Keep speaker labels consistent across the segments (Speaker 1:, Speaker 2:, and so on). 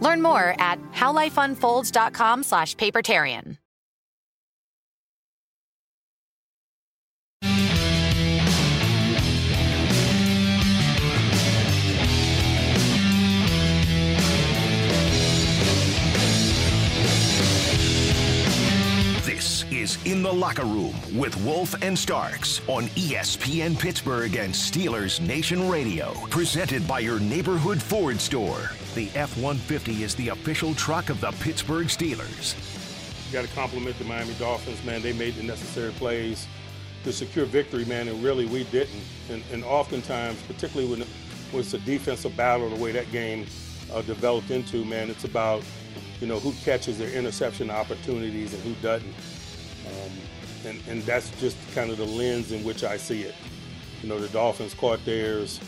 Speaker 1: Learn more at howlifeunfolds.com slash papertarian.
Speaker 2: This is In the Locker Room with Wolf and Starks on ESPN Pittsburgh and Steelers Nation Radio. Presented by your neighborhood Ford store. The F 150 is the official truck of the Pittsburgh Steelers.
Speaker 3: You got to compliment the Miami Dolphins, man. They made the necessary plays to secure victory, man, and really we didn't. And, and oftentimes, particularly when, when it's a defensive battle, the way that game uh, developed into, man, it's about, you know, who catches their interception opportunities and who doesn't. Um, and, and that's just kind of the lens in which I see it. You know, the Dolphins caught theirs,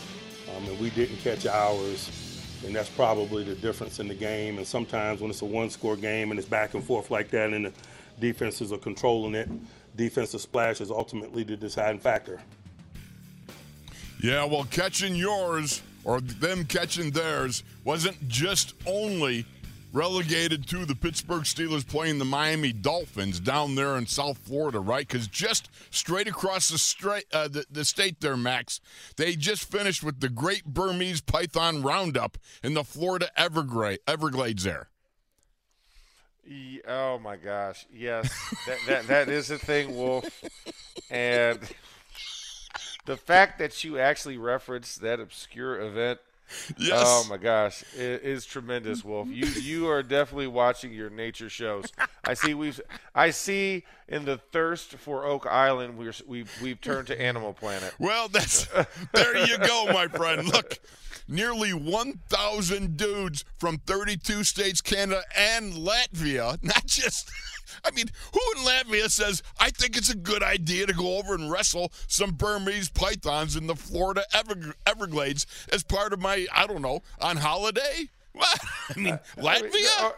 Speaker 3: um, and we didn't catch ours. And that's probably the difference in the game. And sometimes when it's a one score game and it's back and forth like that, and the defenses are controlling it, defensive splash is ultimately the deciding factor.
Speaker 4: Yeah, well, catching yours or them catching theirs wasn't just only relegated to the Pittsburgh Steelers playing the Miami Dolphins down there in South Florida, right? Because just straight across the, straight, uh, the, the state there, Max, they just finished with the Great Burmese Python Roundup in the Florida Everglades, Everglades there.
Speaker 5: Oh my gosh! Yes, that that, that is a thing, Wolf. And the fact that you actually referenced that obscure event,
Speaker 4: Yes.
Speaker 5: oh my gosh, it is tremendous, Wolf. You you are definitely watching your nature shows. I see we've I see in the thirst for Oak Island we're we've we've turned to Animal Planet.
Speaker 4: Well, that's there you go, my friend. Look, nearly 1,000 dudes from 32 states, Canada, and Latvia. Not just, I mean, who in Latvia says, I think it's a good idea to go over and wrestle some Burmese pythons in the Florida Ever- Everglades as part of my, I don't know, on holiday? What? I mean,
Speaker 5: I
Speaker 4: Latvia?
Speaker 5: mean, uh,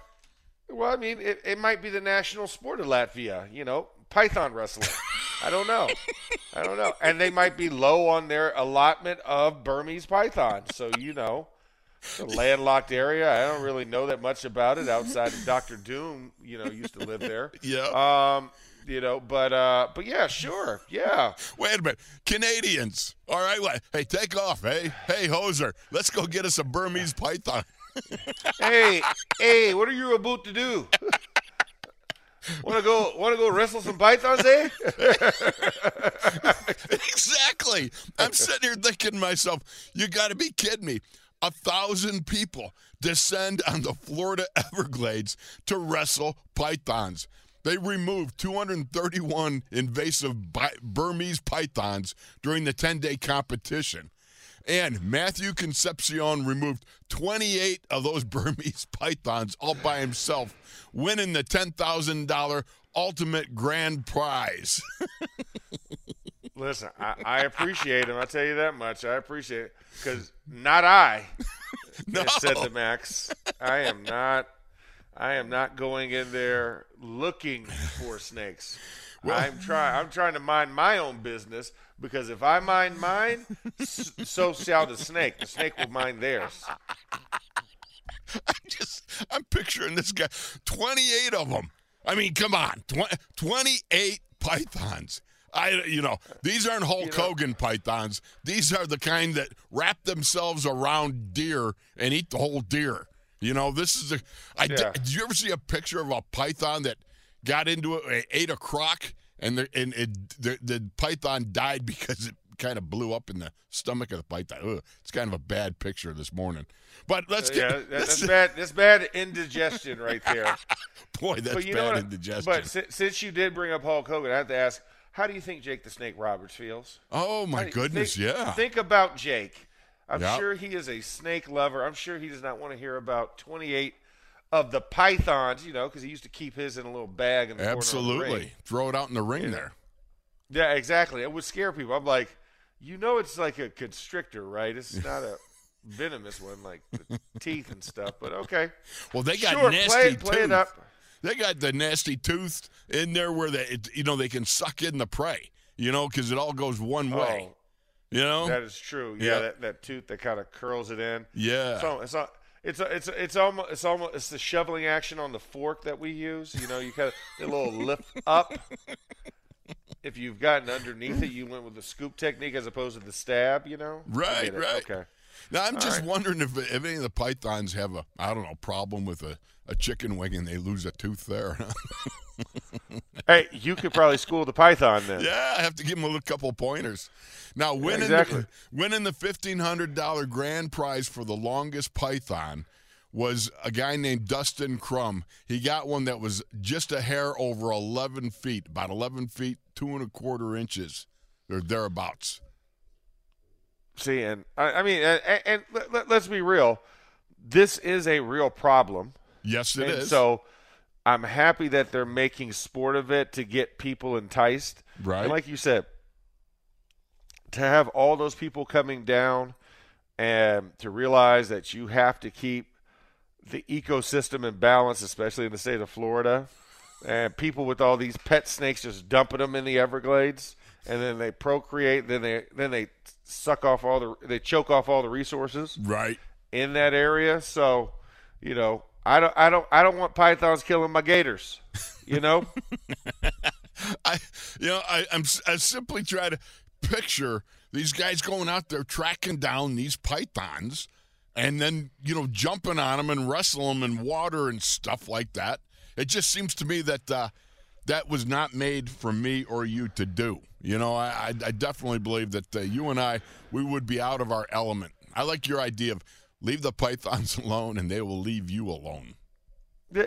Speaker 5: well, I mean, it, it might be the national sport of Latvia, you know, python wrestling. I don't know. I don't know. And they might be low on their allotment of Burmese python. So, you know, it's a landlocked area. I don't really know that much about it outside of Dr. Doom, you know, used to live there.
Speaker 4: Yeah.
Speaker 5: Um, you know, but uh but yeah, sure. Yeah.
Speaker 4: Wait a minute. Canadians. All right. What? Hey, take off. Hey, hey, hoser. Let's go get us a Burmese python.
Speaker 5: Hey, hey, what are you about to do? Want to go? Want to go wrestle some pythons, eh?
Speaker 4: exactly. I'm sitting here thinking to myself, you got to be kidding me. A thousand people descend on the Florida Everglades to wrestle pythons. They removed 231 invasive Burmese pythons during the 10 day competition. And Matthew Concepcion removed 28 of those Burmese pythons all by himself, winning the $10,000 ultimate grand prize.
Speaker 5: Listen, I, I appreciate him. I tell you that much. I appreciate it because not I.
Speaker 4: No.
Speaker 5: Said to Max, I am not. I am not going in there looking for snakes. I'm trying. I'm trying to mind my own business because if I mind mine, so shall the snake. The snake will mind theirs.
Speaker 4: I'm just, I'm picturing this guy, 28 of them. I mean, come on, tw- 28 pythons. I, you know, these aren't Hulk Hogan pythons. These are the kind that wrap themselves around deer and eat the whole deer. You know, this is a. I
Speaker 5: Yeah.
Speaker 4: did you ever see a picture of a python that got into it, ate a croc, and the and it, the, the python died because it kind of blew up in the stomach of the python. Ugh, it's kind of a bad picture this morning. But let's
Speaker 5: Uh,
Speaker 4: get
Speaker 5: yeah, that's bad. That's bad indigestion right there.
Speaker 4: boy, that's
Speaker 5: but you
Speaker 4: bad
Speaker 5: know what?
Speaker 4: indigestion.
Speaker 5: But si- since you did bring up Hulk Hogan, I have to ask, how do you think Jake the Snake Roberts feels?
Speaker 4: oh my
Speaker 5: How do you
Speaker 4: goodness,
Speaker 5: think-
Speaker 4: yeah.
Speaker 5: Think about Jake. I'm
Speaker 4: Yeah.
Speaker 5: sure he is a snake lover. I'm sure he does not want to hear about 28 of the pythons, you know, because he used to keep his in a little bag in the corner of the
Speaker 4: Absolutely. Throw it out in the ring there.
Speaker 5: Yeah, exactly. It would scare people. I'm like, you know, it's like a constrictor, right? It's not a venomous one like the teeth and stuff. But okay,
Speaker 4: Well, they got
Speaker 5: sure,
Speaker 4: nasty
Speaker 5: play, it- play it up.
Speaker 4: They got the nasty tooth in there where they, it, you know, they can suck in the prey. You know, because it all goes one oh. way.
Speaker 5: Oh,
Speaker 4: You know.
Speaker 5: that is true. Yeah,
Speaker 4: Yeah.
Speaker 5: that, that tooth that kind of curls it in.
Speaker 4: yeah.
Speaker 5: So it's not. It's a, it's a, it's almost it's almost it's the shoveling action on the fork that we use. You know, you kind of a little lift up. If you've gotten underneath it, you went with the scoop technique as opposed to the stab. You know,
Speaker 4: Right, right.
Speaker 5: Okay.
Speaker 4: Now I'm just
Speaker 5: right.
Speaker 4: wondering if if any of the pythons have a I don't know problem with a, a chicken wing and they lose a tooth there.
Speaker 5: Hey, you could probably school the python then.
Speaker 4: yeah, I have to give him a little couple pointers. Now winning
Speaker 5: exactly.
Speaker 4: the, winning the fifteen hundred dollar grand prize for the longest python was a guy named Dustin Crum. He got one that was just a hair over eleven feet, about eleven feet two and a quarter inches or thereabouts.
Speaker 5: See, and I, I mean, and, and let, us be real. This is a real problem.
Speaker 4: Yes, it
Speaker 5: and
Speaker 4: is.
Speaker 5: So I'm happy that they're making sport of it to get people enticed.
Speaker 4: Right.
Speaker 5: And like you said, to have all those people coming down and to realize that you have to keep the ecosystem in balance, especially in the state of Florida, and people with all these pet snakes just dumping them in the Everglades, and then they procreate, then they then they suck off all the they choke off all the resources
Speaker 4: right.
Speaker 5: in that area. So, you know, I don't, I don't, I don't want pythons killing my gators. You know,
Speaker 4: I, you know, I, I'm I simply try to picture these guys going out there tracking down these pythons, and then you know jumping on them and wrestling them in water and stuff like that. It just seems to me that uh, that was not made for me or you to do. You know, I, I, definitely believe that uh, you and I we would be out of our element. I like your idea of leave the pythons alone and they will leave you alone.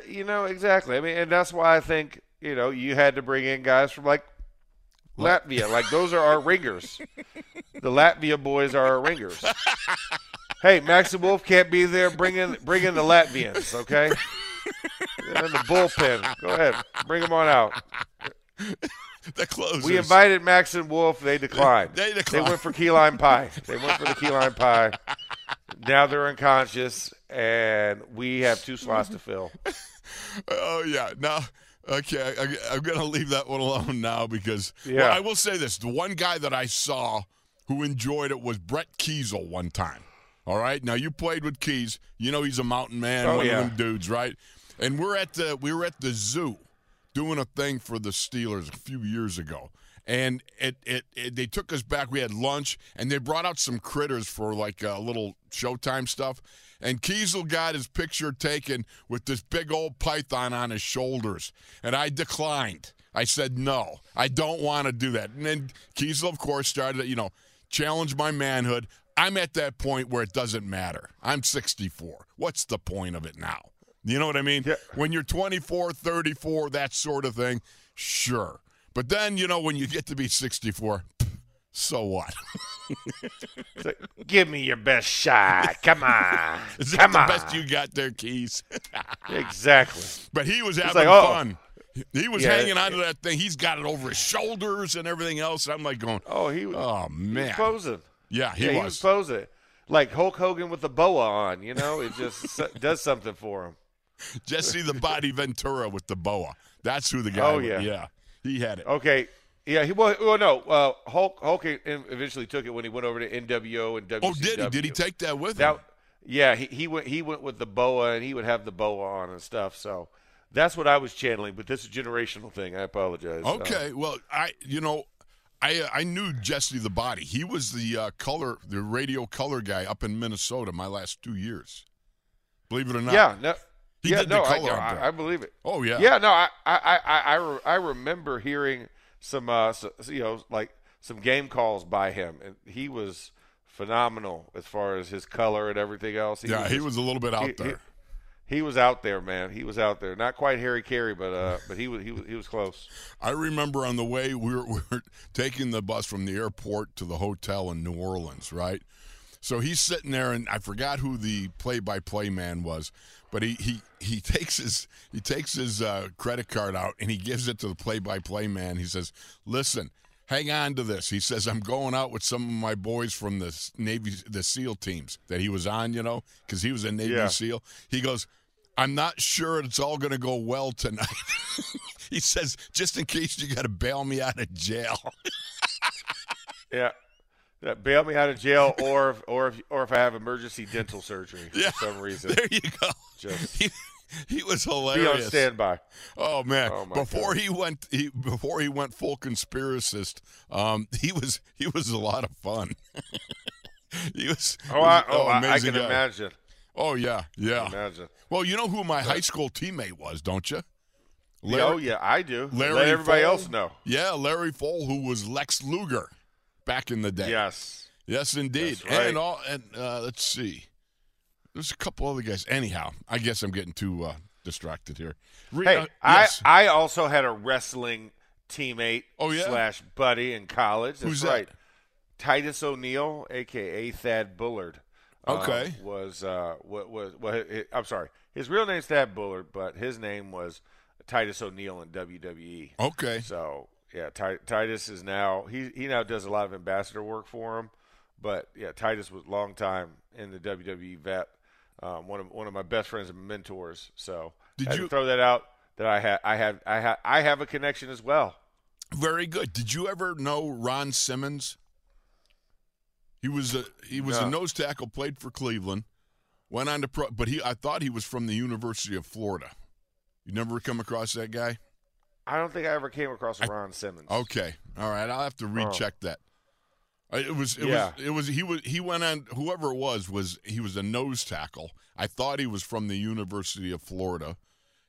Speaker 5: You know exactly. I mean, and that's why I think you know you had to bring in guys from like Latvia. Like those are our ringers. The Latvia boys are our ringers. Hey, Max and Wolf can't be there. Bring in, bring in the Latvians, okay? They're in the bullpen. Go ahead, bring them on out.
Speaker 4: The closers.
Speaker 5: We invited Max and Wolf. They declined.
Speaker 4: They declined.
Speaker 5: They went for key lime pie. They went for the key lime pie. Now they're unconscious, and we have two slots to fill.
Speaker 4: Oh yeah. Now, okay, I, I'm going to leave that one alone now because
Speaker 5: Yeah.
Speaker 4: well, I will say this: the one guy that I saw who enjoyed it was Brett Keisel one time. All right. Now you played with Keys. You know he's a mountain man,
Speaker 5: Oh,
Speaker 4: one
Speaker 5: yeah.
Speaker 4: of them dudes, right? And we're at the we were at the zoo doing a thing for the Steelers a few years ago. And it, it, it they took us back. We had lunch, and they brought out some critters for like a little Showtime stuff. And Keisel got his picture taken with this big old python on his shoulders, and I declined. I said no, I don't want to do that. And then Keisel, of course, started to, you know challenge my manhood. I'm at that point where it doesn't matter. I'm 64. What's the point of it now? You know what I mean?
Speaker 5: Yeah.
Speaker 4: When you're 24, 34, that sort of thing, sure. But then, you know, when you get to be 64, so what?
Speaker 5: It's like, Give me your best shot. Come on.
Speaker 4: Is that
Speaker 5: Come
Speaker 4: the
Speaker 5: on.
Speaker 4: best you got there, Keys?
Speaker 5: Exactly.
Speaker 4: but he was having
Speaker 5: like, oh.
Speaker 4: fun. He was
Speaker 5: Yeah.
Speaker 4: hanging onto that thing. He's got it over his shoulders and everything else. I'm like going,
Speaker 5: Oh, he was,
Speaker 4: oh,
Speaker 5: he was
Speaker 4: man.
Speaker 5: posing.
Speaker 4: Yeah, he
Speaker 5: yeah,
Speaker 4: was.
Speaker 5: he was posing. Like Hulk Hogan with the boa on, you know, it just does something for him.
Speaker 4: Jesse the Body Ventura with the boa. That's who the oh, guy
Speaker 5: Oh,
Speaker 4: was.
Speaker 5: yeah.
Speaker 4: Yeah, he had it.
Speaker 5: Okay. Yeah, he well, well no, uh, Hulk Hulk eventually took it when he went over to NWO and WCW.
Speaker 4: Oh, did he? Did he take that with him?
Speaker 5: That, yeah, he, he went he went with the boa and he would have the boa on and stuff. So that's what I was channeling. But this is a generational thing. I apologize. Uh,
Speaker 4: Okay, well, I you know, I I knew Jesse the Body. He was the uh, color, the radio color guy up in Minnesota my last two years. Believe it or not.
Speaker 5: yeah. No.
Speaker 4: He
Speaker 5: yeah,
Speaker 4: did the
Speaker 5: no, I,
Speaker 4: color there.
Speaker 5: I, I believe it.
Speaker 4: Oh yeah.
Speaker 5: Yeah, no, I, I, I, I, I remember hearing some uh, so, you know like some game calls by him, and he was phenomenal as far as his color and everything else.
Speaker 4: He yeah, was he was a little bit out
Speaker 5: he,
Speaker 4: there.
Speaker 5: He, he, was out there, man. He was out there. Not quite Harry Caray, but uh, but he was he was he was close.
Speaker 4: I remember on the way we were, we were taking the bus from the airport to the hotel in New Orleans, right? So he's sitting there, and I forgot who the play-by-play man was, but he he he takes his he takes his uh, credit card out and he gives it to the play-by-play man. He says, "Listen." hang on to this. He says, I'm going out with some of my boys from the Navy, the SEAL teams that he was on, you know, because he was a Navy yeah. SEAL. He goes, I'm not sure it's all going to go well tonight. he says, just in case you got to bail me out of jail.
Speaker 5: yeah. Yeah. Bail me out of jail, or if, or if or if I have emergency dental surgery yeah, for some reason.
Speaker 4: There you go. Just he was hilarious.
Speaker 5: Be on standby.
Speaker 4: Oh man! Oh, before God. he went, he before he went full conspiracist, um, he was he was a lot of fun. he was.
Speaker 5: Oh, I, oh, I can
Speaker 4: guy.
Speaker 5: imagine.
Speaker 4: Oh yeah, yeah.
Speaker 5: Imagine.
Speaker 4: Well, you know who my high school teammate was, don't you?
Speaker 5: Larry, oh yeah, I do. Larry Let everybody Pfohl, else know.
Speaker 4: Yeah, Larry Pfohl, who was Lex Luger back in the day.
Speaker 5: Yes.
Speaker 4: Yes, indeed.
Speaker 5: Right.
Speaker 4: And all and uh, let's see. There's a couple other guys. Anyhow, I guess I'm getting too uh, distracted here.
Speaker 5: Re- hey, uh, yes. I I also had a wrestling teammate
Speaker 4: oh, yeah?
Speaker 5: slash buddy in college. That's
Speaker 4: Who's
Speaker 5: right.
Speaker 4: That?
Speaker 5: Titus O'Neil, aka Thad Bullard.
Speaker 4: Um, okay.
Speaker 5: Uh, was uh what was what? I'm sorry. His real name's Thad Bullard, but his name was Titus O'Neil in WWE.
Speaker 4: Okay.
Speaker 5: So yeah, T- Titus is now he he now does a lot of ambassador work for him, but yeah, Titus was long time in the WWE vet um, one of one of my best friends and mentors. So
Speaker 4: did
Speaker 5: you throw that out? That I had I have I have I have a connection as well.
Speaker 4: Very good. Did you ever know Ron Simmons? He was a he was no. a nose tackle, played for Cleveland, went on to pro, but he I thought he was from the University of Florida. You never come across that guy?
Speaker 5: I don't think I ever came across Ron Simmons.
Speaker 4: Okay, all right. I'll have to recheck oh. that. It was it yeah. was it was he was he went on whoever it was was he was a nose tackle. I thought he was from the University of Florida.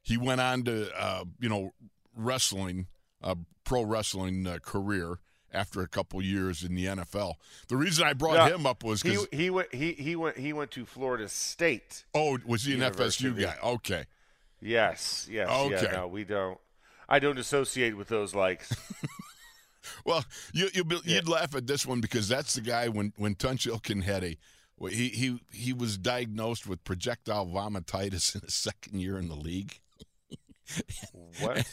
Speaker 4: He went on to uh, you know wrestling, uh, pro wrestling uh, career after a couple years in the NFL. The reason I brought him up was
Speaker 5: because he, he went he he went he went to Florida State.
Speaker 4: Oh, was he an FSU guy? Okay.
Speaker 5: Yes. Yes.
Speaker 4: Okay.
Speaker 5: Yeah, no, we don't. I don't associate with those likes.
Speaker 4: well, you, you would yeah. laugh at this one because that's the guy when when Tunch Ilkin had a he he he was diagnosed with projectile vomititis in his second year in the league.
Speaker 5: what?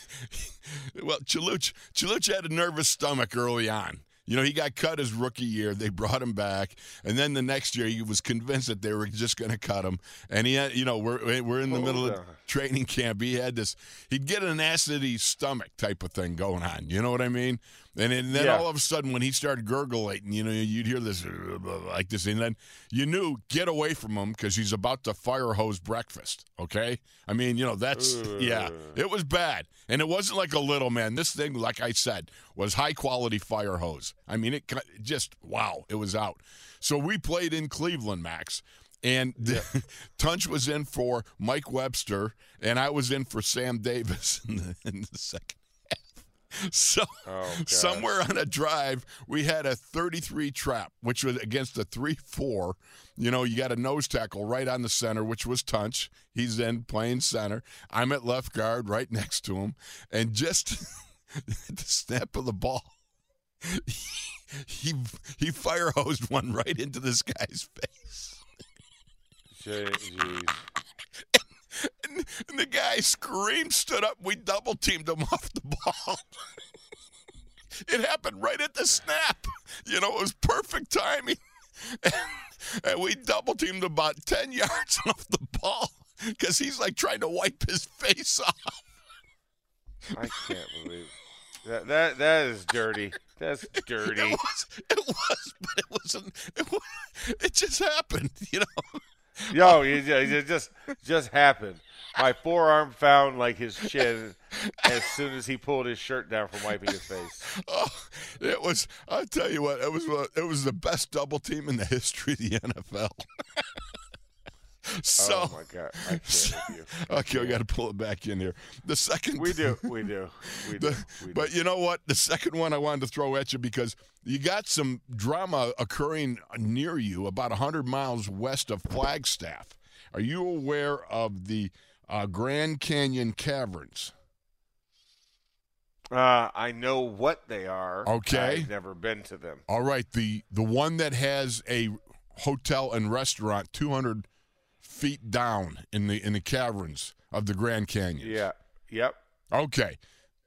Speaker 4: well, Chaluch Chaluch had a nervous stomach early on. You know, he got cut his rookie year. They brought him back, and then the next year he was convinced that they were just going to cut him. And he had, you know, we're we're in the oh, middle of training camp. He had this. He'd get an acidity stomach type of thing going on. You know what I mean? And, and then yeah. all of a sudden, when he started gurgling, you know, you'd hear this like this, and then you knew get away from him because he's about to fire hose breakfast. Okay, I mean, you know, that's yeah, it was bad, and it wasn't like a little man. This thing, like I said, was high quality fire hose. I mean, it just wow, it was out. So we played in Cleveland, Max. And yeah. Tunch was in for Mike Webster, and I was in for Sam Davis in the, in the second so
Speaker 5: oh,
Speaker 4: somewhere on a drive, we had a 33 trap, which was against a 3 4. You know, you got a nose tackle right on the center, which was Tunch. He's in playing center. I'm at left guard right next to him. And just the snap of the ball, he, he fire hosed one right into this guy's face.
Speaker 5: Jeez.
Speaker 4: And, and the guy screamed, stood up. We double teamed him off the ball. it happened right at the snap. You know, it was perfect timing. And, and we double teamed about 10 yards off the ball because he's like trying to wipe his face off.
Speaker 5: I can't believe that. That that is dirty. That's dirty.
Speaker 4: It was, it was but it wasn't. It, was, it just happened, you know.
Speaker 5: Yo, it just just happened. My forearm found like his chin as soon as he pulled his shirt down from wiping his face.
Speaker 4: Oh, it was. I'll tell you what. It was. It was the best double team in the history of the NFL. So,
Speaker 6: oh my god, I
Speaker 4: okay, we got to pull it back in here. The second,
Speaker 6: We do, we do, we do.
Speaker 4: the-
Speaker 6: we do.
Speaker 4: but you know what? The second one I wanted to throw at you because you got some drama occurring near you, about hundred miles west of Flagstaff. Are you aware of the uh, Grand Canyon Caverns?
Speaker 6: Uh, I know what they are.
Speaker 4: Okay.
Speaker 6: I've never been to them.
Speaker 4: All right, the the one that has a hotel and restaurant 200 feet down in the in the caverns of the Grand Canyon.
Speaker 6: Yeah. Yep.
Speaker 4: Okay.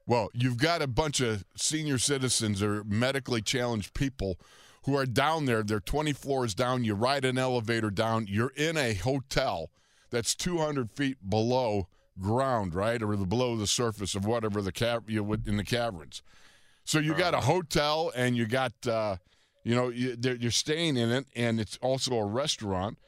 Speaker 4: Well, you've got a bunch of senior citizens or medically challenged people who are down there. They're 20 floors down. You ride an elevator down. You're in a hotel that's 200 feet below ground, right, or the, below the surface of whatever the cav- you would in the caverns. So you got a hotel and you got, uh, you know, you, you're staying in it, and it's also a restaurant.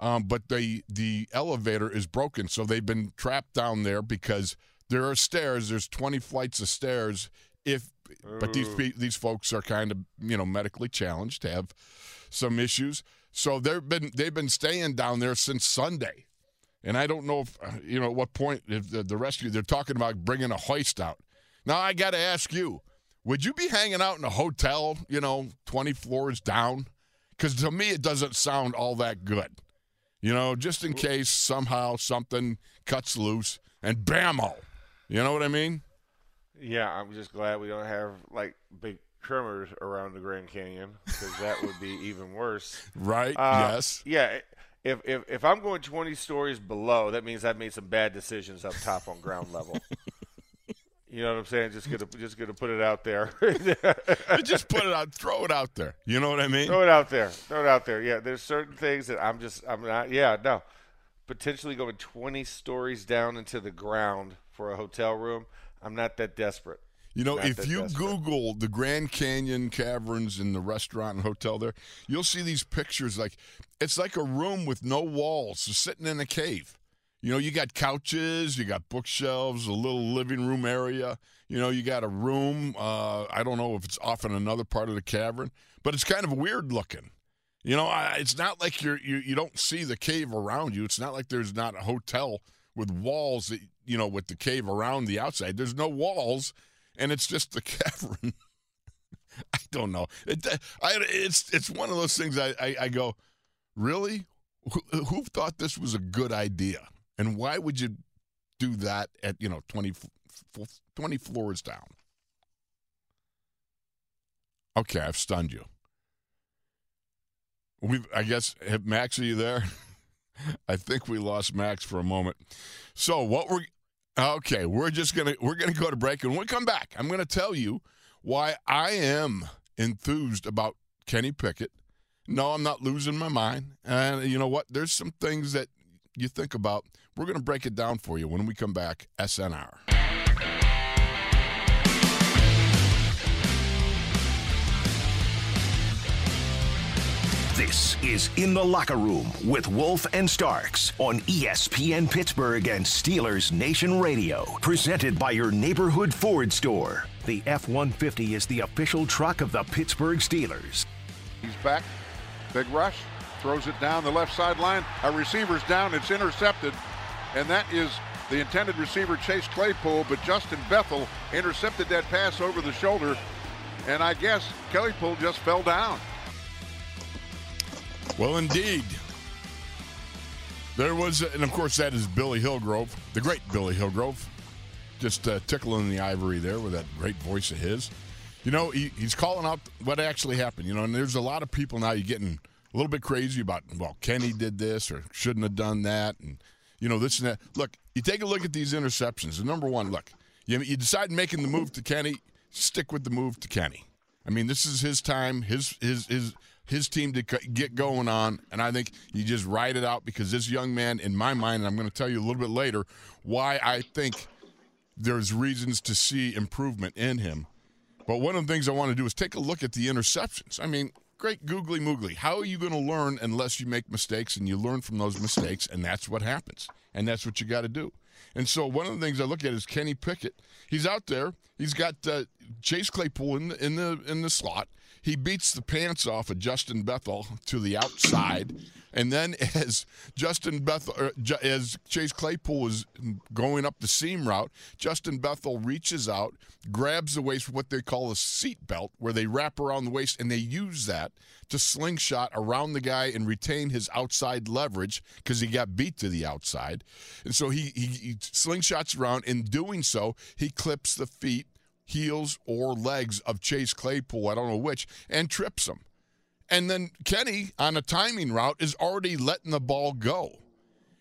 Speaker 4: Um, but the the elevator is broken, so they've been trapped down there because there are stairs. There's 20 flights of stairs. If but these these folks are kind of you know medically challenged, have some issues, so they've been they've been staying down there since Sunday. And I don't know if uh, you know at what point if the, the rescue they're talking about bringing a hoist out. Now I got to ask you, would you be hanging out in a hotel, you know, 20 floors down? Because to me it doesn't sound all that good. You know, just in case somehow something cuts loose and bammo. You know what I mean?
Speaker 6: Yeah, I'm just glad we don't have like big tremors around the Grand Canyon because that would be even worse.
Speaker 4: Right?
Speaker 6: Uh,
Speaker 4: yes.
Speaker 6: Yeah. If, if if I'm going 20 stories below, that means I've made some bad decisions up top on ground level. you know what I'm saying? Just gonna just gonna put it out there.
Speaker 4: just put it out, throw it out there. You know what I mean?
Speaker 6: Throw it out there. Throw it out there. Yeah, there's certain things that I'm just I'm not. Yeah, no. Potentially going 20 stories down into the ground for a hotel room. I'm not that desperate.
Speaker 4: You know,
Speaker 6: Not
Speaker 4: if you
Speaker 6: desperate.
Speaker 4: Google the Grand Canyon Caverns and the restaurant and hotel there, you'll see these pictures. Like it's like a room with no walls, just sitting in a cave. You know, you got couches, you got bookshelves, a little living room area. You know, you got a room. Uh, I don't know if it's off in another part of the cavern, but it's kind of weird looking. You know, I, it's not like you're you, you don't see the cave around you. It's not like there's not a hotel with walls that you know with the cave around the outside. There's no walls, and it's just the cavern. I don't know. It, I, it's it's one of those things. I, I, I go, really? Who, who thought this was a good idea? And why would you do that at you know 20, f- f- 20 floors down? Okay, I've stunned you. We, I guess, have, Max, are you there? I think we lost Max for a moment. So what we're okay, we're just gonna we're gonna go to break, and when we come back, I'm gonna tell you why I am enthused about Kenny Pickett. No, I'm not losing my mind. And you know what? There's some things that you think about. We're gonna break it down for you when we come back. SNR.
Speaker 2: This is In the Locker Room with Wolf and Starks on ESPN Pittsburgh and Steelers Nation Radio. Presented by your neighborhood Ford store. The F 150 is the official truck of the Pittsburgh Steelers.
Speaker 7: He's back. Big rush. Throws it down the left sideline. A receiver's down. It's intercepted. And that is the intended receiver, Chase Claypool. But Justin Bethel intercepted that pass over the shoulder. And I guess Claypool just fell down.
Speaker 4: Well, indeed. There was, and of course, that is Billy Hillgrove, the great Billy Hillgrove, just uh, tickling the ivory there with that great voice of his. You know, he, he's calling out what actually happened. You know, and there's a lot of people now you're getting a little bit crazy about, well, Kenny did this or shouldn't have done that, and you know this and that. Look, you take a look at these interceptions. And number one, look, you, you decide making the move to Kenny, stick with the move to Kenny. I mean, this is his time, his his his his team to get going on, and I think you just ride it out because this young man, in my mind, and I'm going to tell you a little bit later why I think there's reasons to see improvement in him. But one of the things I want to do is take a look at the interceptions. I mean, great googly moogly. How are you going to learn unless you make mistakes and you learn from those mistakes? And that's what happens. And that's what you got to do. And so one of the things I look at is Kenny Pickett. He's out there. He's got uh, Chase Claypool in the in the in the slot. He beats the pants off of Justin Bethel to the outside, and then as Justin Bethel, or, as Chase Claypool is going up the seam route, Justin Bethel reaches out, grabs the waist, with what they call a seat belt, where they wrap around the waist, and they use that to slingshot around the guy and retain his outside leverage because he got beat to the outside. And so he, he, he slingshots around. In doing so, he clips the feet, heels, or legs of Chase Claypool, I don't know which, and trips him. And then Kenny, on a timing route, is already letting the ball go.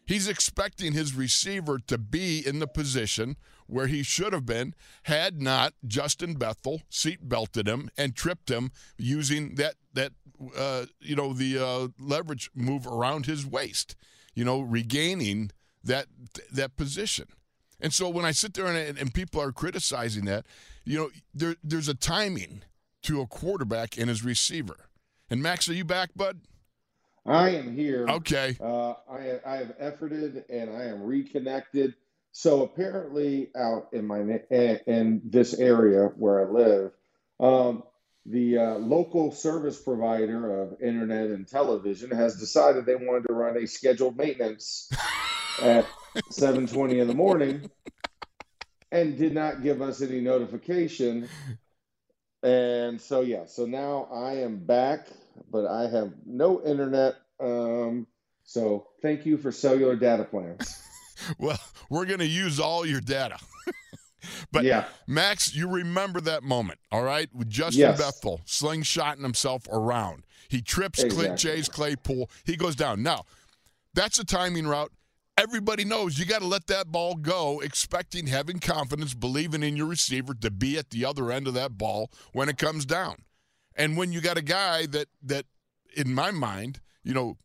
Speaker 4: He's expecting his receiver to be in the position where he should have been had not Justin Bethel seat belted him and tripped him using that that uh, you know the uh, leverage move around his waist, you know, regaining that that position. And so when I sit there and, and people are criticizing that, you know, there there's a timing to a quarterback and his receiver. And Max, are you back, bud?
Speaker 5: I am here.
Speaker 4: Okay.
Speaker 5: Uh, I I have efforted and I am reconnected. So apparently, out in my in this area where I live, um, the uh, local service provider of internet and television has decided they wanted to run a scheduled maintenance at 7:20 in the morning, and did not give us any notification. And so yeah, so now I am back, but I have no internet. Um, so thank you for cellular data plans.
Speaker 4: well, we're going to use all your data. but yeah. Max, you remember that moment, all right? With Justin yes. Bethel slingshotting himself around. He trips exactly. Clint Chase Claypool. He goes down. Now, that's a timing route. Everybody knows you got to let that ball go, expecting, having confidence, believing in your receiver to be at the other end of that ball when it comes down. And when you got a guy that that, in my mind, you know,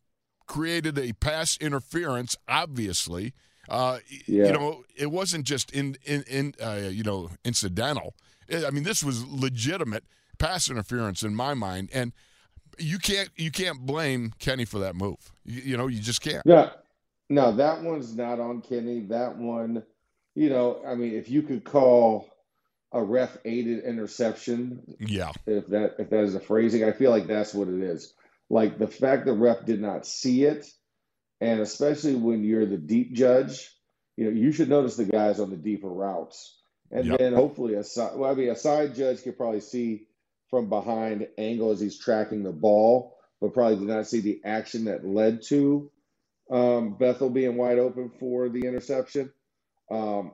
Speaker 4: created a pass interference, obviously, uh, yeah. You know, it wasn't just in in, in uh, you know incidental. I mean, this was legitimate pass interference in my mind, and you can't you can't blame Kenny for that move. You, you know, you just can't.
Speaker 5: Yeah, no, that one's not on Kenny. That one, you know, I mean, if you could call a ref aided interception,
Speaker 4: yeah,
Speaker 5: if that if that is a phrasing, I feel like that's what it is. Like the fact the ref did not see it and especially when you're the deep judge, you know, you should notice the guys on the deeper routes. And yep. then hopefully a side, well, I mean, a side judge could probably see from behind angle as he's tracking the ball, but probably did not see the action that led to um, Bethel being wide open for the interception. Um,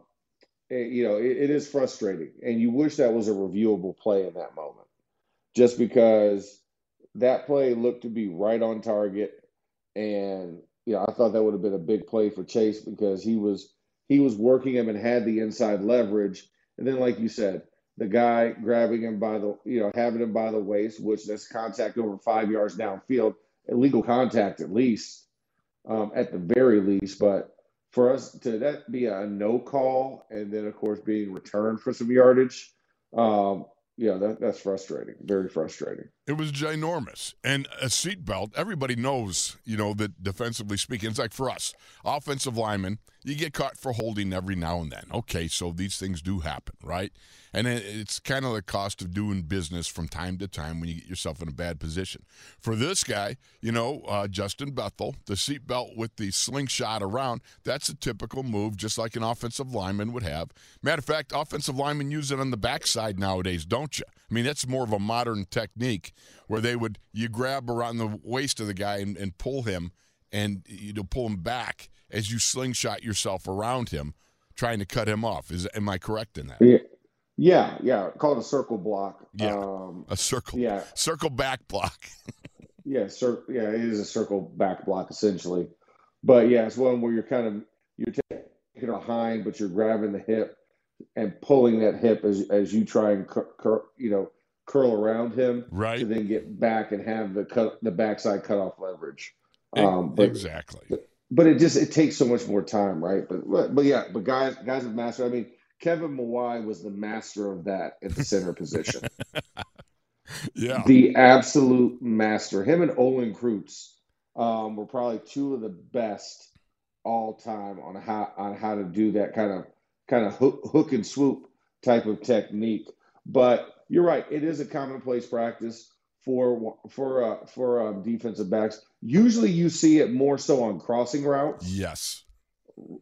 Speaker 5: it, you know, it, it is frustrating, and you wish that was a reviewable play in that moment, just because that play looked to be right on target, and you know, I thought that would have been a big play for Chase because he was he was working him and had the inside leverage. And then, like you said, the guy grabbing him by the you know having him by the waist, which that's contact over five yards downfield, illegal contact at least, um, at the very least. But for us to that be a no call and then of course being returned for some yardage, um, yeah, that, that's frustrating. Very frustrating.
Speaker 4: It was ginormous. And a seatbelt, everybody knows, you know, that defensively speaking, it's like for us, offensive linemen, you get caught for holding every now and then. Okay, so these things do happen, right? And it's kind of the cost of doing business from time to time when you get yourself in a bad position. For this guy, you know, uh, Justin Bethel, the seatbelt with the slingshot around, that's a typical move, just like an offensive lineman would have. Matter of fact, offensive linemen use it on the backside nowadays, don't you? I mean, that's more of a modern technique where they would, you grab around the waist of the guy and, and pull him and you know, pull him back as you slingshot yourself around him, trying to cut him off. Is am I correct in that?
Speaker 5: Yeah, yeah, yeah. Call it a circle block.
Speaker 4: Yeah, um, a circle. Yeah, circle back block.
Speaker 5: yeah, cir- Yeah, it is a circle back block essentially, but yeah, it's one where you're kind of you're taking a hind, but you're grabbing the hip and pulling that hip as as you try and cur- cur- you know curl around him,
Speaker 4: right?
Speaker 5: To then get back and have the cut the backside cutoff leverage.
Speaker 4: Um, but,
Speaker 5: exactly. But it just it takes so much more time, right? But but yeah, but guys guys have mastered. I mean, Kevin Mawae was the master of that at the center position.
Speaker 4: yeah,
Speaker 5: the absolute master. Him and Olin Kreutz um, were probably two of the best all time on how on how to do that kind of kind of hook, hook and swoop type of technique. But you're right; it is a commonplace practice for for uh, for um, defensive backs. Usually, you see it more so on crossing routes.
Speaker 4: Yes.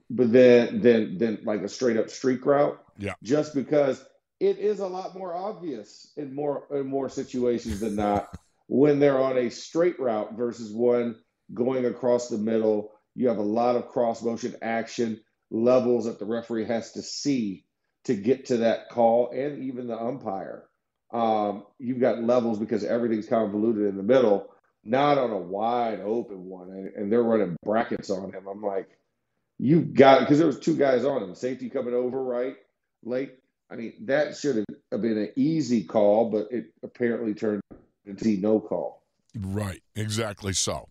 Speaker 5: But then, then, then, like a straight up streak route.
Speaker 4: Yeah.
Speaker 5: Just because it is a lot more obvious in more in more situations than not when they're on a straight route versus one going across the middle. You have a lot of cross motion action levels that the referee has to see to get to that call, and even the umpire. Um, you've got levels because everything's convoluted in the middle, not on a wide open one, and, and they're running brackets on him. I'm like, you've got because there was two guys on him, safety coming over right late. I mean, that should have been an easy call, but it apparently turned into no call.
Speaker 4: Right, exactly so.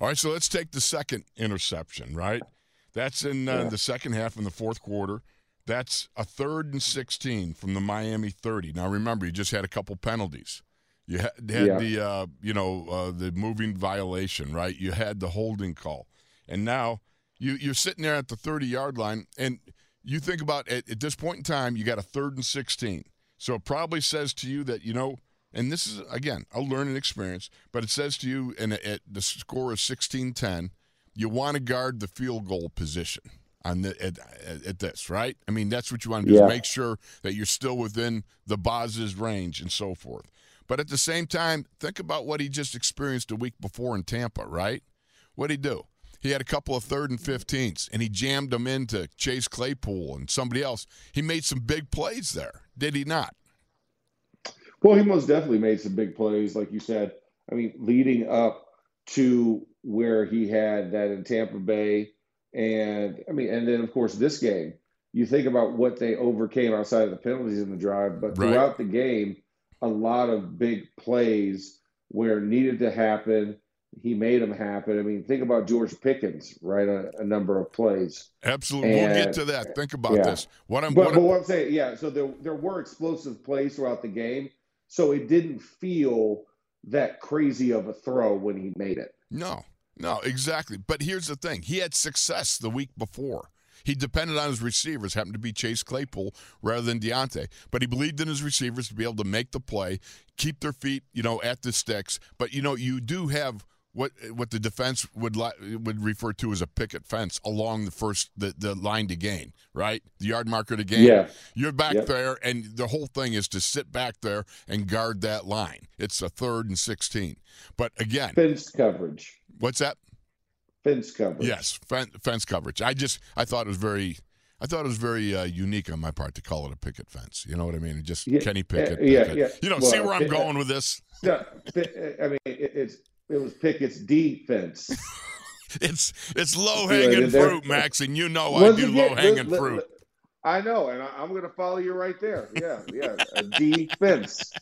Speaker 4: All right, so let's take the second interception, right? That's in uh,
Speaker 5: Yeah.
Speaker 4: the second half in the fourth quarter. That's a third and 16 from the Miami 30. Now remember, you just had a couple penalties. You had, had
Speaker 5: Yeah.
Speaker 4: the uh, you know uh, the moving violation, right? You had the holding call, and now you you're sitting there at the 30 yard line, and you think about at, at this point in time, you got a third and 16. So it probably says to you that you know, and this is again a learning experience, but it says to you, and at the score is 16-10, you want to guard the field goal position on the at, at, at this, right? I mean, that's what you want to do
Speaker 5: Yeah.
Speaker 4: is make sure that you're still within the Boz's range and so forth. But at the same time, think about what he just experienced a week before in Tampa, right? What'd he do? He had a couple of third and 15s, and he jammed them into Chase Claypool and somebody else. He made some big plays there, did he not?
Speaker 5: Well, he most definitely made some big plays, like you said. I mean, leading up to where he had that in Tampa Bay, and I mean, and then of course this game. You think about what they overcame outside of the penalties in the drive, but
Speaker 4: Right.
Speaker 5: throughout the game, a lot of big plays where needed to happen. He made them happen. I mean, think about George Pickens, right? A, a number of plays.
Speaker 4: Absolutely. we'll get to that. Think about
Speaker 5: yeah.
Speaker 4: this. What I'm,
Speaker 5: But,
Speaker 4: what
Speaker 5: but what I'm saying, yeah, so there there were explosive plays throughout the game, so it didn't feel that crazy of a throw when he made it.
Speaker 4: No, no, exactly. But here's the thing: he had success the week before. He depended on his receivers, happened to be Chase Claypool rather than Diontae. But he believed in his receivers to be able to make the play, keep their feet, you know, at the sticks. But you know, you do have what what the defense would li- would refer to as a picket fence along the first the, the line to gain, right? The yard marker to gain.
Speaker 5: Yeah.
Speaker 4: You're back
Speaker 5: Yep.
Speaker 4: there, and the whole thing is to sit back there and guard that line. It's a third and sixteen. But again,
Speaker 5: Fence coverage,
Speaker 4: what's that?
Speaker 5: fence coverage.
Speaker 4: Yes, fen- fence coverage. I just I thought it was very, I thought it was very uh, unique on my part to call it a picket fence. You know what I mean? Just
Speaker 5: Yeah,
Speaker 4: Kenny Pickett.
Speaker 5: yeah,
Speaker 4: Pickett.
Speaker 5: yeah.
Speaker 4: You know,
Speaker 5: Well,
Speaker 4: see where I'm
Speaker 5: Pick-
Speaker 4: going with this?
Speaker 5: No, I mean, it, it's it was Pickett's defense.
Speaker 4: It's it's low hanging fruit, Max, and you know I do low hanging fruit.
Speaker 5: I know, and I, I'm going to follow you right there. Yeah, yeah, a defense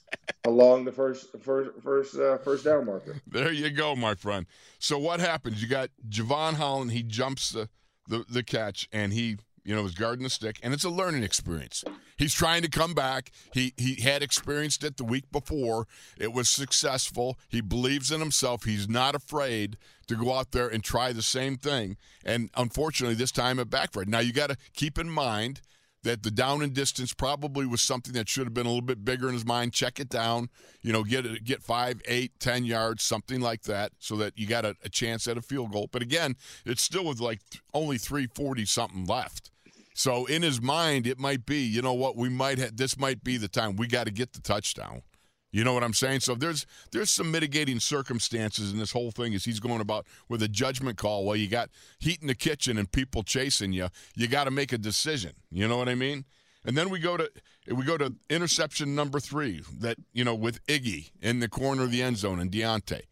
Speaker 5: along the first first first uh, first down marker.
Speaker 4: There you go, my friend. So what happens? You got Jevon Holland. He jumps the, the the catch, and he you know is guarding the stick, and it's a learning experience. He's trying to come back. He he had experienced it the week before. It was successful. He believes in himself. He's not afraid to go out there and try the same thing. And unfortunately, this time it backfired. Now you got to keep in mind that the down and distance probably was something that should have been a little bit bigger in his mind. Check it down, you know, get it, get five, eight, ten yards, something like that, so that you got a, a chance at a field goal. But again, it's still with like only three forty something left. So in his mind, it might be, you know what, we might have this might be the time we got to get the touchdown. You know what I'm saying? So there's there's some mitigating circumstances in this whole thing as he's going about with a judgment call. Well, you got heat in the kitchen and people chasing you. You got to make a decision. You know what I mean? And then we go to we go to interception number three that you know with Iggy in the corner of the end zone and Diontae,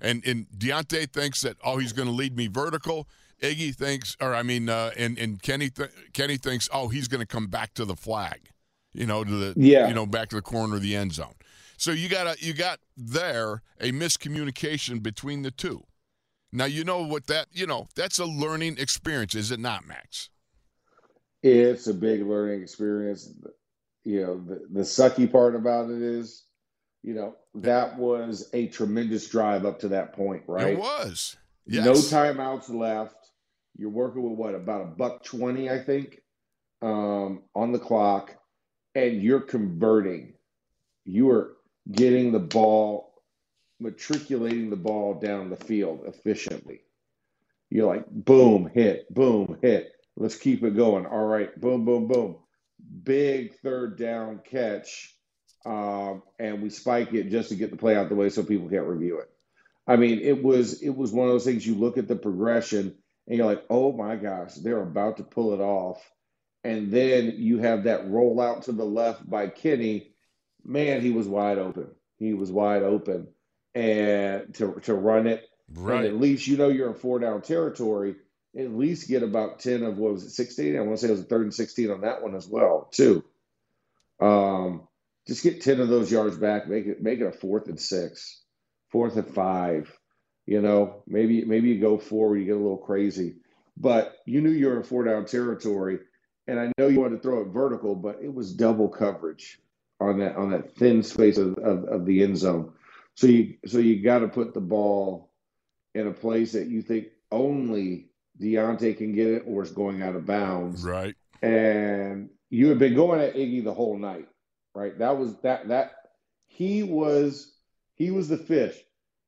Speaker 4: and and Diontae thinks that oh he's going to lead me vertical. Iggy thinks, or I mean, uh, and and Kenny th- Kenny thinks oh he's going to come back to the flag, you know to the
Speaker 5: Yeah.
Speaker 4: you know back to the corner of the end zone. So you got a, you got there a miscommunication between the two. Now you know what that you know that's a learning experience, is it not, Max?
Speaker 5: It's a big learning experience. You know, the, the sucky part about it is, you know, that was a tremendous drive up to that point, right?
Speaker 4: It was. Yes.
Speaker 5: No timeouts left. You're working with what about a buck twenty, I think, um, on the clock. and you're converting. You are getting the ball, matriculating the ball down the field efficiently. You're like, boom, hit, boom, hit. Let's keep it going. All right, boom, boom, boom. Big third down catch, um, and we spike it just to get the play out the way so people can't review it. I mean, it was it was one of those things. You look at the progression, and you're like, oh my gosh, they're about to pull it off. And then you have that rollout to the left by Kenny. Man, he was wide open. He was wide open, and to to run it.
Speaker 4: Right.
Speaker 5: And at least you know you're in four down territory. At least get about ten of what was it, sixteen? I want to say it was a third and sixteen on that one as well, too. Um, just get ten of those yards back. Make it make it a fourth and six, fourth and five. You know, maybe maybe you go forward, you get a little crazy, but you knew you were in four down territory, and I know you wanted to throw it vertical, but it was double coverage on that on that thin space of, of, of the end zone. So you so you got to put the ball in a place that you think only Diontae can get it, or it's going out of bounds.
Speaker 4: Right.
Speaker 5: And you had been going at Iggy the whole night, right? That was that that he was he was the fish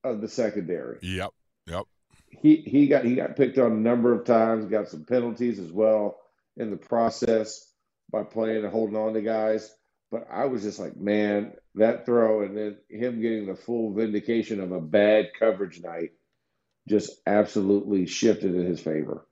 Speaker 5: of the secondary.
Speaker 4: Yep. Yep.
Speaker 5: He he got he got picked on a number of times, got some penalties as well in the process by playing and holding on to guys. But I was just like, man, that throw and then him getting the full vindication of a bad coverage night just absolutely shifted in his favor.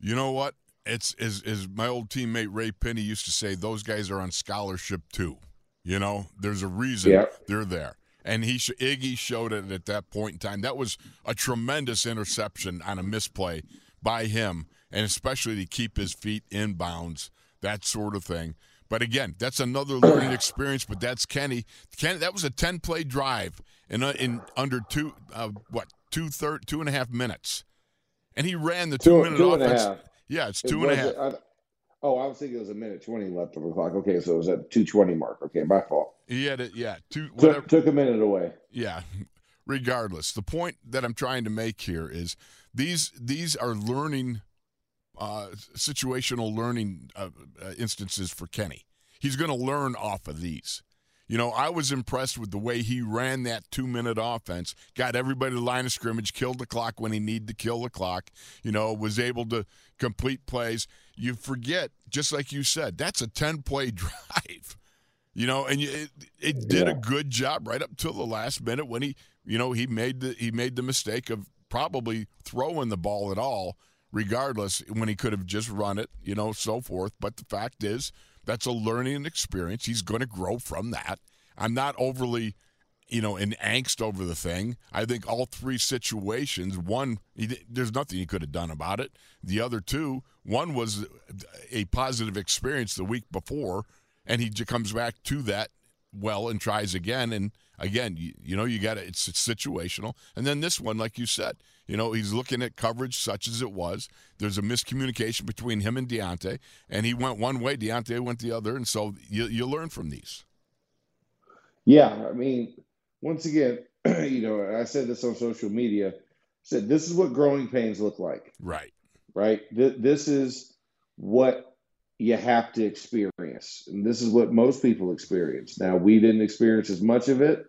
Speaker 4: You know what? It's as as my old teammate Ray Penny used to say, those guys are on scholarship too. You know, there's a reason
Speaker 5: Yep.
Speaker 4: they're there. And he Iggy showed it at that point in time. That was a tremendous interception on a misplay by him, and especially to keep his feet in bounds, that sort of thing. But again, that's another learning experience. But that's Kenny. Kenny, that was a ten play drive in uh, in under two uh, what two third two and a half minutes, and he ran the two,
Speaker 5: Two-
Speaker 4: minute
Speaker 5: two and a half.
Speaker 4: Yeah, it's
Speaker 5: It
Speaker 4: two and a half.
Speaker 5: I- oh, I was thinking it was a minute twenty left of the clock. Okay, so it was at two twenty mark. Okay, my fault.
Speaker 4: He had it. Yeah, two.
Speaker 5: Took, took a minute away.
Speaker 4: Yeah. Regardless, the point that I'm trying to make here is these these are learning, uh, situational learning uh, uh, instances for Kenny. He's going to learn off of these. You know, I was impressed with the way he ran that two minute offense, got everybody to the line of scrimmage, killed the clock when he needed to kill the clock, you know, was able to complete plays. You forget, just like you said, that's a 10 play drive. You know, and it, it did a good job right up till the last minute when he, you know, he made the he made the mistake of probably throwing the ball at all, regardless when he could have just run it, you know, so forth. But the fact is, that's a learning experience. He's going to grow from that. I'm not overly, you know, in angst over the thing. I think all three situations, one, he, there's nothing he could have done about it. The other two, one was a positive experience the week before, and he comes back to that well and tries again. And again, you, you know, you got to, it's, it's situational. And then this one, like you said, you know, he's looking at coverage such as it was. There's a miscommunication between him and Diontae, and he went one way, Diontae went the other. And so you, you learn from these.
Speaker 5: Yeah, I mean, once again, you know, I said this on social media. Said this is what growing pains look like.
Speaker 4: Right.
Speaker 5: right? Th- this is what you have to experience. And this is what most people experience. Now, we didn't experience as much of it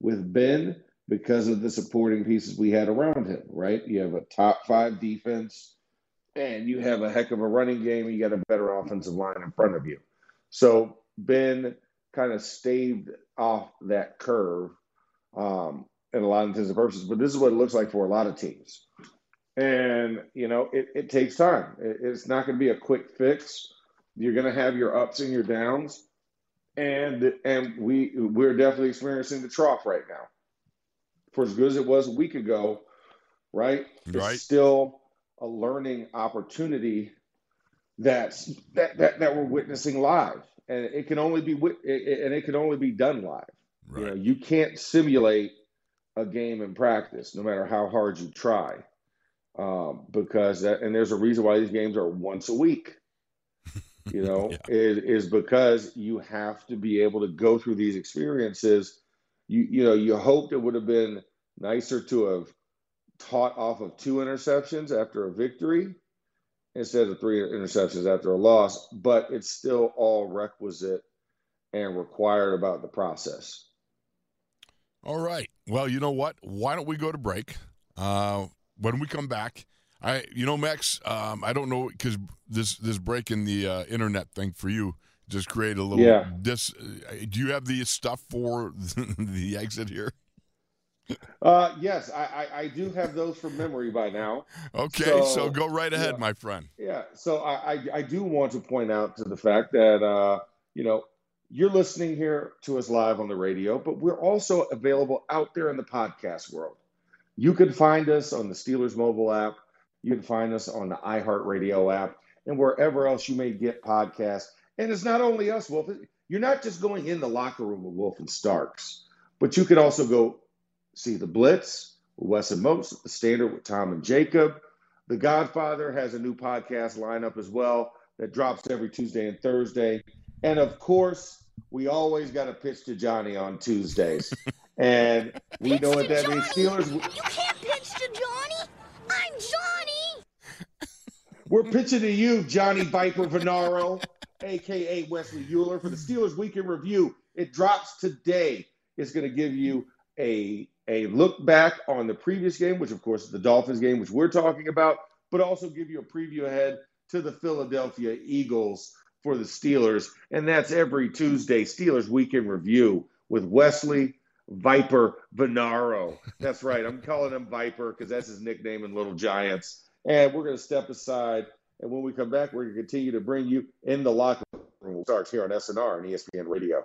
Speaker 5: with Ben because of the supporting pieces we had around him, right? You have a top five defense and you have a heck of a running game and you got a better offensive line in front of you. So, Ben kind of staved off that curve um, in a lot of intents and purposes. But this is what it looks like for a lot of teams. And, you know, it, it takes time. It, it's not going to be a quick fix. You're going to have your ups and your downs. And and we we're definitely experiencing the trough right now. For as good as it was a week ago, right?
Speaker 4: Right.
Speaker 5: It's still a learning opportunity that's that, that that we're witnessing live. And it can only be wit- it- it- and it can only be done live. You know,
Speaker 4: Right.
Speaker 5: you can't simulate a game in practice, no matter how hard you try, um, because that, and there's a reason why these games are once a week. You know,
Speaker 4: Yeah.
Speaker 5: is is because you have to be able to go through these experiences. You you know, you hoped it would have been nicer to have taught off of two interceptions after a victory instead of three interceptions after a loss, but it's still all requisite and required about the process.
Speaker 4: All right. Well, you know what? Why don't we go to break? Uh, when we come back, I, you know, Max, um, I don't know because this this break in the uh, internet thing for you just create a little.
Speaker 5: Yeah.
Speaker 4: Dis, do you have the stuff for the exit here?
Speaker 5: Uh, yes, I, I, I, do have those from memory by now.
Speaker 4: Okay, so, so go right ahead,
Speaker 5: yeah,
Speaker 4: my friend.
Speaker 5: Yeah, so I, I, I do want to point out to the fact that uh, you know you're listening here to us live on the radio, but we're also available out there in the podcast world. You can find us on the Steelers mobile app. You can find us on the iHeartRadio app and wherever else you may get podcasts. And it's not only us, Wolf. You're not just going in the locker room with Wolf and Starks, but you could also go see the Blitz with Wes and Most, the Standard with Tom and Jacob. The Godfather has a new podcast lineup as well that drops every Tuesday and Thursday. And of course, we always got to pitch to Johnny on Tuesdays. and we know what that
Speaker 8: Johnny.
Speaker 5: means. Steelers.
Speaker 8: You can't pitch to Johnny. I'm Johnny.
Speaker 5: We're pitching to you, Johnny Viper Venaro, aka Wesley Euler, for the Steelers Weekend Review. It drops today. It's going to give you a a look back on the previous game, which of course is the Dolphins game, which we're talking about, but also give you a preview ahead to the Philadelphia Eagles for the Steelers. And that's every Tuesday, Steelers Weekend Review with Wesley Viper Venaro. That's right. I'm calling him Viper because that's his nickname in Little Giants. And we're going to step aside. And when we come back, we're going to continue to bring you in the locker room. Starts here on SNR and ESPN Radio.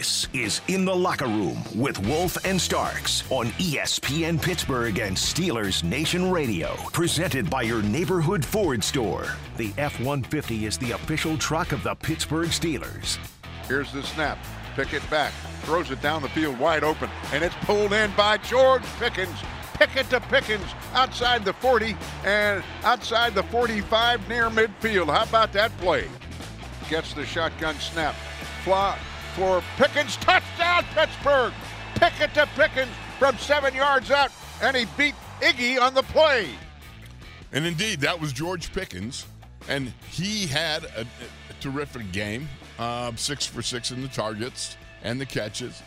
Speaker 2: This is In the Locker Room with Wolf and Starks on ESPN Pittsburgh and Steelers Nation Radio. Presented by your neighborhood Ford store. The F 150 is the official truck of the Pittsburgh Steelers.
Speaker 7: Here's the snap. Pickett back. Throws it down the field wide open. And it's pulled in by George Pickens. Pickett to Pickens outside the 40 and outside the 45 near midfield. How about that play? Gets the shotgun snap. Fly for Pickens. Touchdown, Pittsburgh. Pickett to Pickens from seven yards out, and he beat Iggy on the play.
Speaker 4: And indeed, that was George Pickens, and he had a, a terrific game. Uh, six for six in the targets and the catches,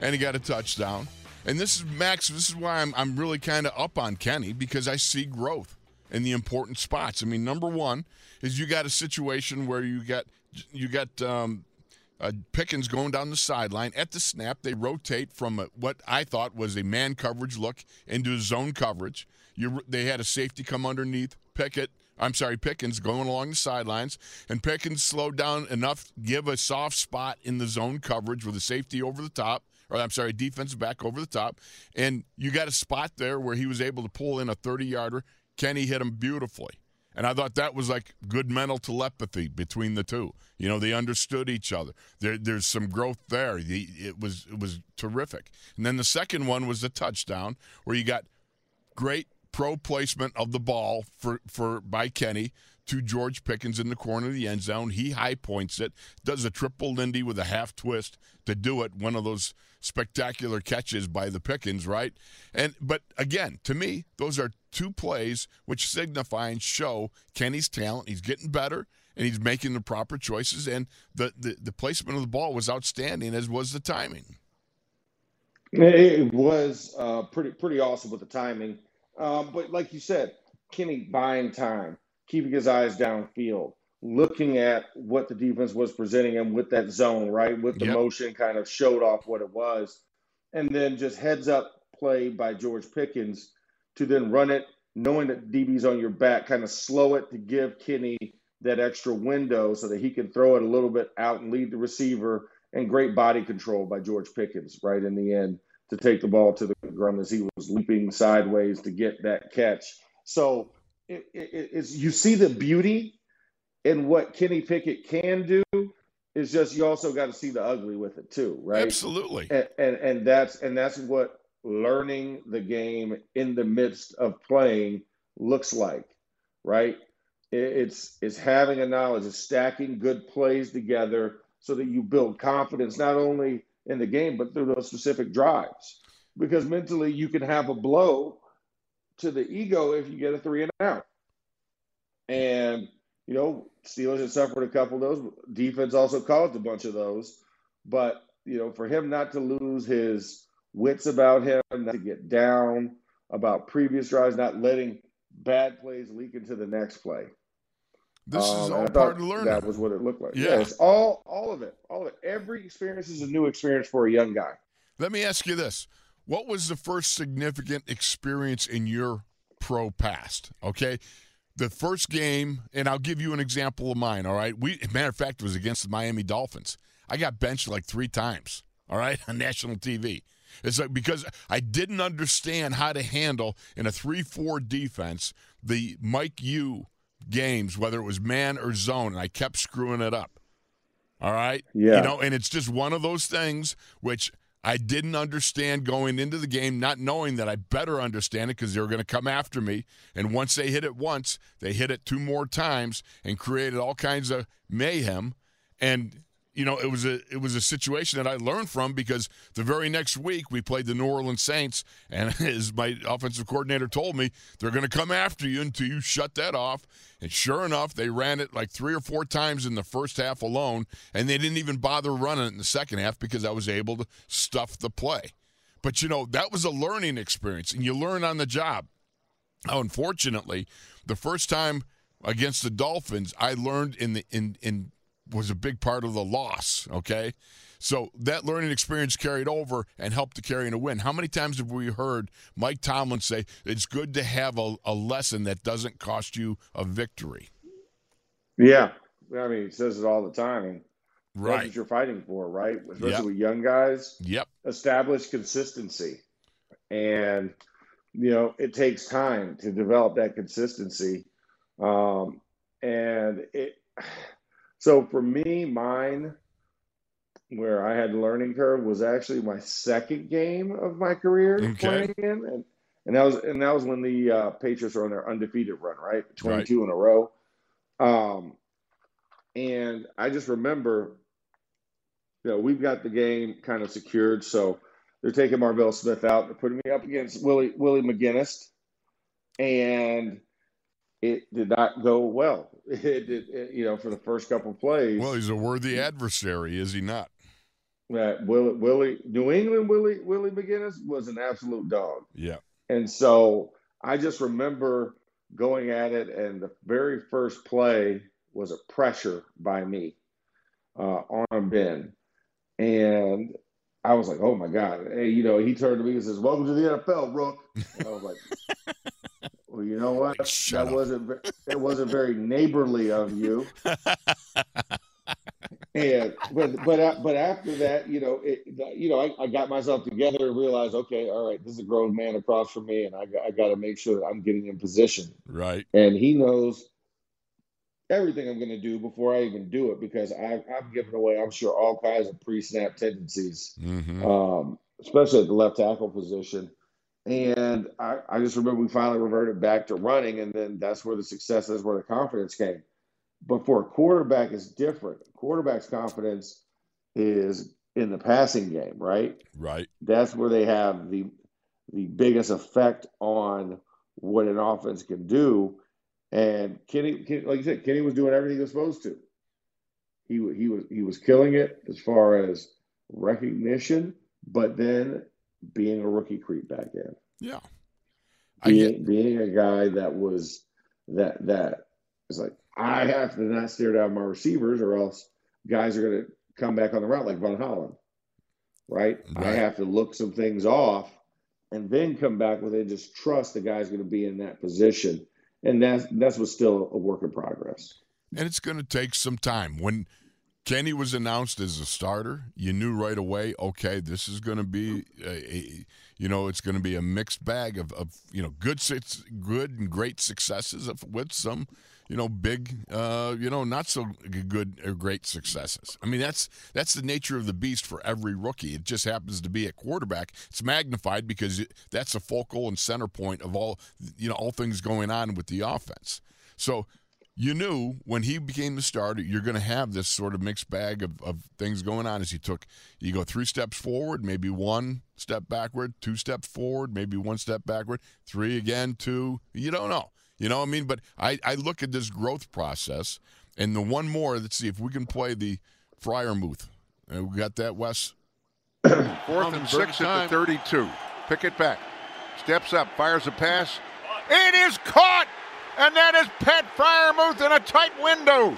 Speaker 4: and he got a touchdown. And this is Max. This is why I'm I'm really kind of up on Kenny because I see growth in the important spots. I mean, number one is you got a situation where you got you got um, uh, Pickens going down the sideline at the snap. They rotate from a, what I thought was a man coverage look into a zone coverage. You, they had a safety come underneath Pickett. I'm sorry, Pickens going along the sidelines, and Pickens slowed down enough, give a soft spot in the zone coverage with a safety over the top, or I'm sorry, defensive back over the top, and you got a spot there where he was able to pull in a 30 yarder. Kenny hit him beautifully. And I thought that was like good mental telepathy between the two. You know, they understood each other. There, there's some growth there. It was it was terrific. And then the second one was the touchdown where you got great pro placement of the ball for, for by Kenny to George Pickens in the corner of the end zone. He high points it, does a triple Lindy with a half twist to do it. One of those spectacular catches by the Pickens, right? And but again, to me, those are two plays which signify and show Kenny's talent. He's getting better and he's making the proper choices. And the the, the placement of the ball was outstanding, as was the timing.
Speaker 5: It was uh, pretty pretty awesome with the timing. Um, but like you said, Kenny buying time, keeping his eyes downfield, looking at what the defense was presenting him with that zone, right? With the
Speaker 4: Yep.
Speaker 5: motion, kind of showed off what it was. And then just heads up play by George Pickens to then run it, knowing that DB's on your back, kind of slow it to give Kenny that extra window so that he can throw it a little bit out and lead the receiver. And great body control by George Pickens right in the end to take the ball to the ground as he was leaping sideways to get that catch. So it, it, it's you see the beauty in what Kenny Pickett can do. is just you also got to see the ugly with it too, right?
Speaker 4: Absolutely.
Speaker 5: and, and and that's and that's what learning the game in the midst of playing looks like right it's it's having a knowledge of stacking good plays together so that you build confidence not only in the game but through those specific drives because mentally you can have a blow to the ego if you get a three and out. And you know, Steelers had suffered a couple of those. Defense also caused a bunch of those. But, you know, for him not to lose his wits about him, not to get down about previous drives, not letting bad plays leak into the next play.
Speaker 4: This um, is all part of learning.
Speaker 5: That was what it looked like.
Speaker 4: Yeah.
Speaker 5: Yes, all all of it. All of it. Every experience is a new experience for a young guy.
Speaker 4: Let me ask you this. What was the first significant experience in your pro past? Okay the first game, and I'll give you an example of mine. All right, we matter of fact it was against the Miami Dolphins. I got benched like three times. All right, on national TV. It's like because I didn't understand how to handle in a three-four defense the Mike U games, whether it was man or zone, and I kept screwing it up. All right,
Speaker 5: yeah,
Speaker 4: you know, and it's just one of those things which I didn't understand going into the game, not knowing that I better understand it because they were going to come after me. And once they hit it once, they hit it two more times and created all kinds of mayhem. And you know, it was a it was a situation that I learned from because the very next week we played the New Orleans Saints, and as my offensive coordinator told me, they're going to come after you until you shut that off. And sure enough, they ran it like three or four times in the first half alone, and they didn't even bother running it in the second half because I was able to stuff the play. But you know, that was a learning experience, and you learn on the job. Now, unfortunately, the first time against the Dolphins, I learned in the in in was a big part of the loss. Okay. So that learning experience carried over and helped to carry in a win. How many times have we heard Mike Tomlin say it's good to have a, a lesson that doesn't cost you a victory?
Speaker 5: Yeah. I mean, he says it all the time.
Speaker 4: Right.
Speaker 5: That's what you're fighting for, right? Especially
Speaker 4: yep.
Speaker 5: with young guys.
Speaker 4: Yep.
Speaker 5: Establish consistency. And, you know, it takes time to develop that consistency. Um, and it, so for me, mine, where I had learning curve, was actually my second game of my career
Speaker 4: okay.
Speaker 5: playing in, and and that was and that was when the uh, Patriots were on their undefeated run, right, twenty two
Speaker 4: right.
Speaker 5: in a row. Um, and I just remember, you know, we've got the game kind of secured, so they're taking Marvel Smith out, they're putting me up against Willie Willie McGinest, and it did not go well. It did, it, you know, for the first couple plays.
Speaker 4: Well, he's a worthy adversary, is he not?
Speaker 5: That Willie, Willie, New England Willie Willie McGinest was an absolute dog.
Speaker 4: Yeah.
Speaker 5: And so I just remember going at it, and the very first play was a pressure by me uh, on Ben, and I was like, "Oh my god!" Hey, you know, he turned to me and says, "Welcome to the NFL, Rook." And I was like. Well, you know what?
Speaker 4: Like,
Speaker 5: that
Speaker 4: up.
Speaker 5: wasn't it wasn't very neighborly of you. and but but but after that, you know, it, you know, I, I, got myself together and realized, okay, all right, this is a grown man across from me, and I I got to make sure that I'm getting in position.
Speaker 4: Right.
Speaker 5: And he knows everything I'm going to do before I even do it because I, I'm giving away, I'm sure, all kinds of pre-snap tendencies,
Speaker 4: mm-hmm.
Speaker 5: um, especially at the left tackle position. And I, I just remember we finally reverted back to running, and then that's where the success, that's where the confidence came. But for a quarterback, it's different. Quarterback's confidence is in the passing game, right?
Speaker 4: Right.
Speaker 5: That's where they have the the biggest effect on what an offense can do. And Kenny, Kenny like you said, Kenny was doing everything he was supposed to. He he was he was killing it as far as recognition, but then being a rookie creep back in.
Speaker 4: Yeah.
Speaker 5: Being, being a guy that was that that is like I have to not stare down my receivers or else guys are going to come back on the route like Von Holland. Right?
Speaker 4: Right.
Speaker 5: I have to look some things off and then come back with it. Just trust the guy's going to be in that position, and that's that's what's still a work in progress.
Speaker 4: And it's going to take some time. When Kenny was announced as a starter, you knew right away, okay, this is going to be a, a you know, it's going to be a mixed bag of, of you know, good good and great successes with some, you know, big, uh, you know, not so good or great successes. I mean, that's that's the nature of the beast for every rookie. It just happens to be a quarterback. It's magnified because that's the focal and center point of all, you know, all things going on with the offense. So you knew when he became the starter, you're going to have this sort of mixed bag of, of things going on as he took, you go three steps forward, maybe one step backward, two steps forward, maybe one step backward, three again, two. You don't know. You know what I mean? But I, I look at this growth process and the one more, let's see if we can play the Freiermuth. Uh, we got that, Wes?
Speaker 7: Fourth and six at the 32. Pickett back. Steps up, fires a pass. It is caught! And that is Pat Freiermuth in a tight window.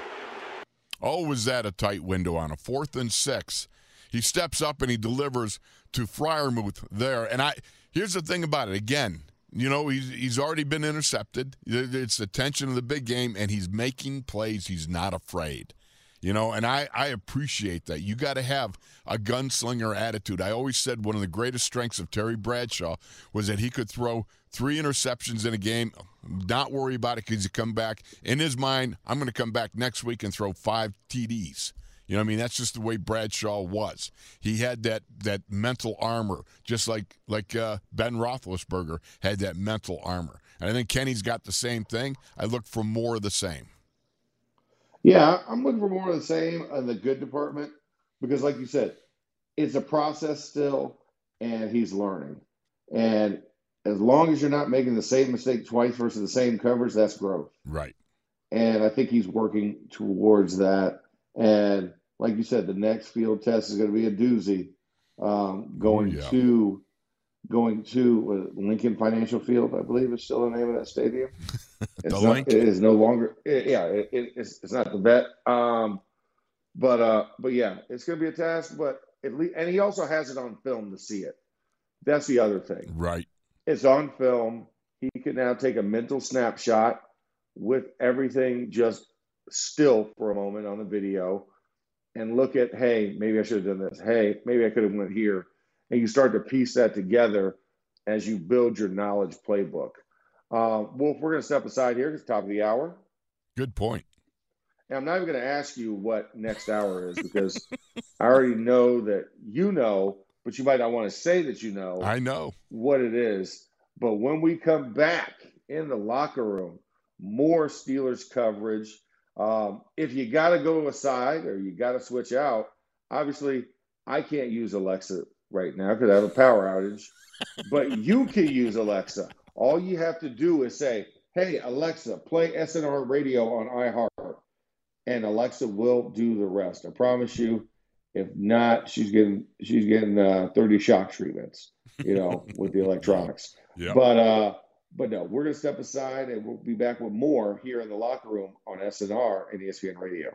Speaker 4: Oh, was that a tight window on a fourth and six? He steps up and he delivers to Freiermuth there. And I here's the thing about it. Again, you know, he's he's already been intercepted. It's the tension of the big game, and he's making plays. He's not afraid. You know, and I, I appreciate that. You got to have a gunslinger attitude. I always said one of the greatest strengths of Terry Bradshaw was that he could throw three interceptions in a game, not worry about it because he come back. In his mind, I'm going to come back next week and throw five TDs. You know, I mean, that's just the way Bradshaw was. He had that that mental armor, just like like uh, Ben Roethlisberger had that mental armor. And I think Kenny's got the same thing. I look for more of the same.
Speaker 5: Yeah, I'm looking for more of the same in the good department because, like you said, it's a process still, and he's learning. And as long as you're not making the same mistake twice versus the same coverage, that's growth.
Speaker 4: Right.
Speaker 5: And I think he's working towards that. And like you said, the next field test is going to be a doozy. Um, going
Speaker 4: yeah.
Speaker 5: to going to Lincoln Financial Field, I believe is still the name of that stadium. It's
Speaker 4: The
Speaker 5: not,
Speaker 4: Link?
Speaker 5: It is no longer. it- yeah, it, it- it's, it's not the vet. Um, but uh, but yeah, it's going to be a task. But at least, and he also has it on film to see it. That's the other thing.
Speaker 4: Right.
Speaker 5: It's on film. He can now take a mental snapshot with everything just still for a moment on the video and look at, hey, maybe I should have done this. Hey, maybe I could have went here. And you start to piece that together as you build your knowledge playbook. Uh, Wolf, we're going to step aside here because it's top of the hour.
Speaker 4: Good point.
Speaker 5: And I'm not even going to ask you what next hour is because I already know that you know, but you might not want to say that you know
Speaker 4: I know.
Speaker 5: what it is. But when we come back in the locker room, more Steelers coverage. Um, if you got to go aside or you got to switch out, obviously I can't use Alexa right now because I have a power outage. but you can use Alexa. All you have to do is say, "Hey Alexa, play SNR radio on iHeart," and Alexa will do the rest. I promise you. If not, she's getting she's getting uh, thirty shock treatments, you know, with the electronics.
Speaker 4: Yeah.
Speaker 5: But uh, but no, we're gonna step aside and we'll be back with more here in the locker room on SNR and ESPN Radio.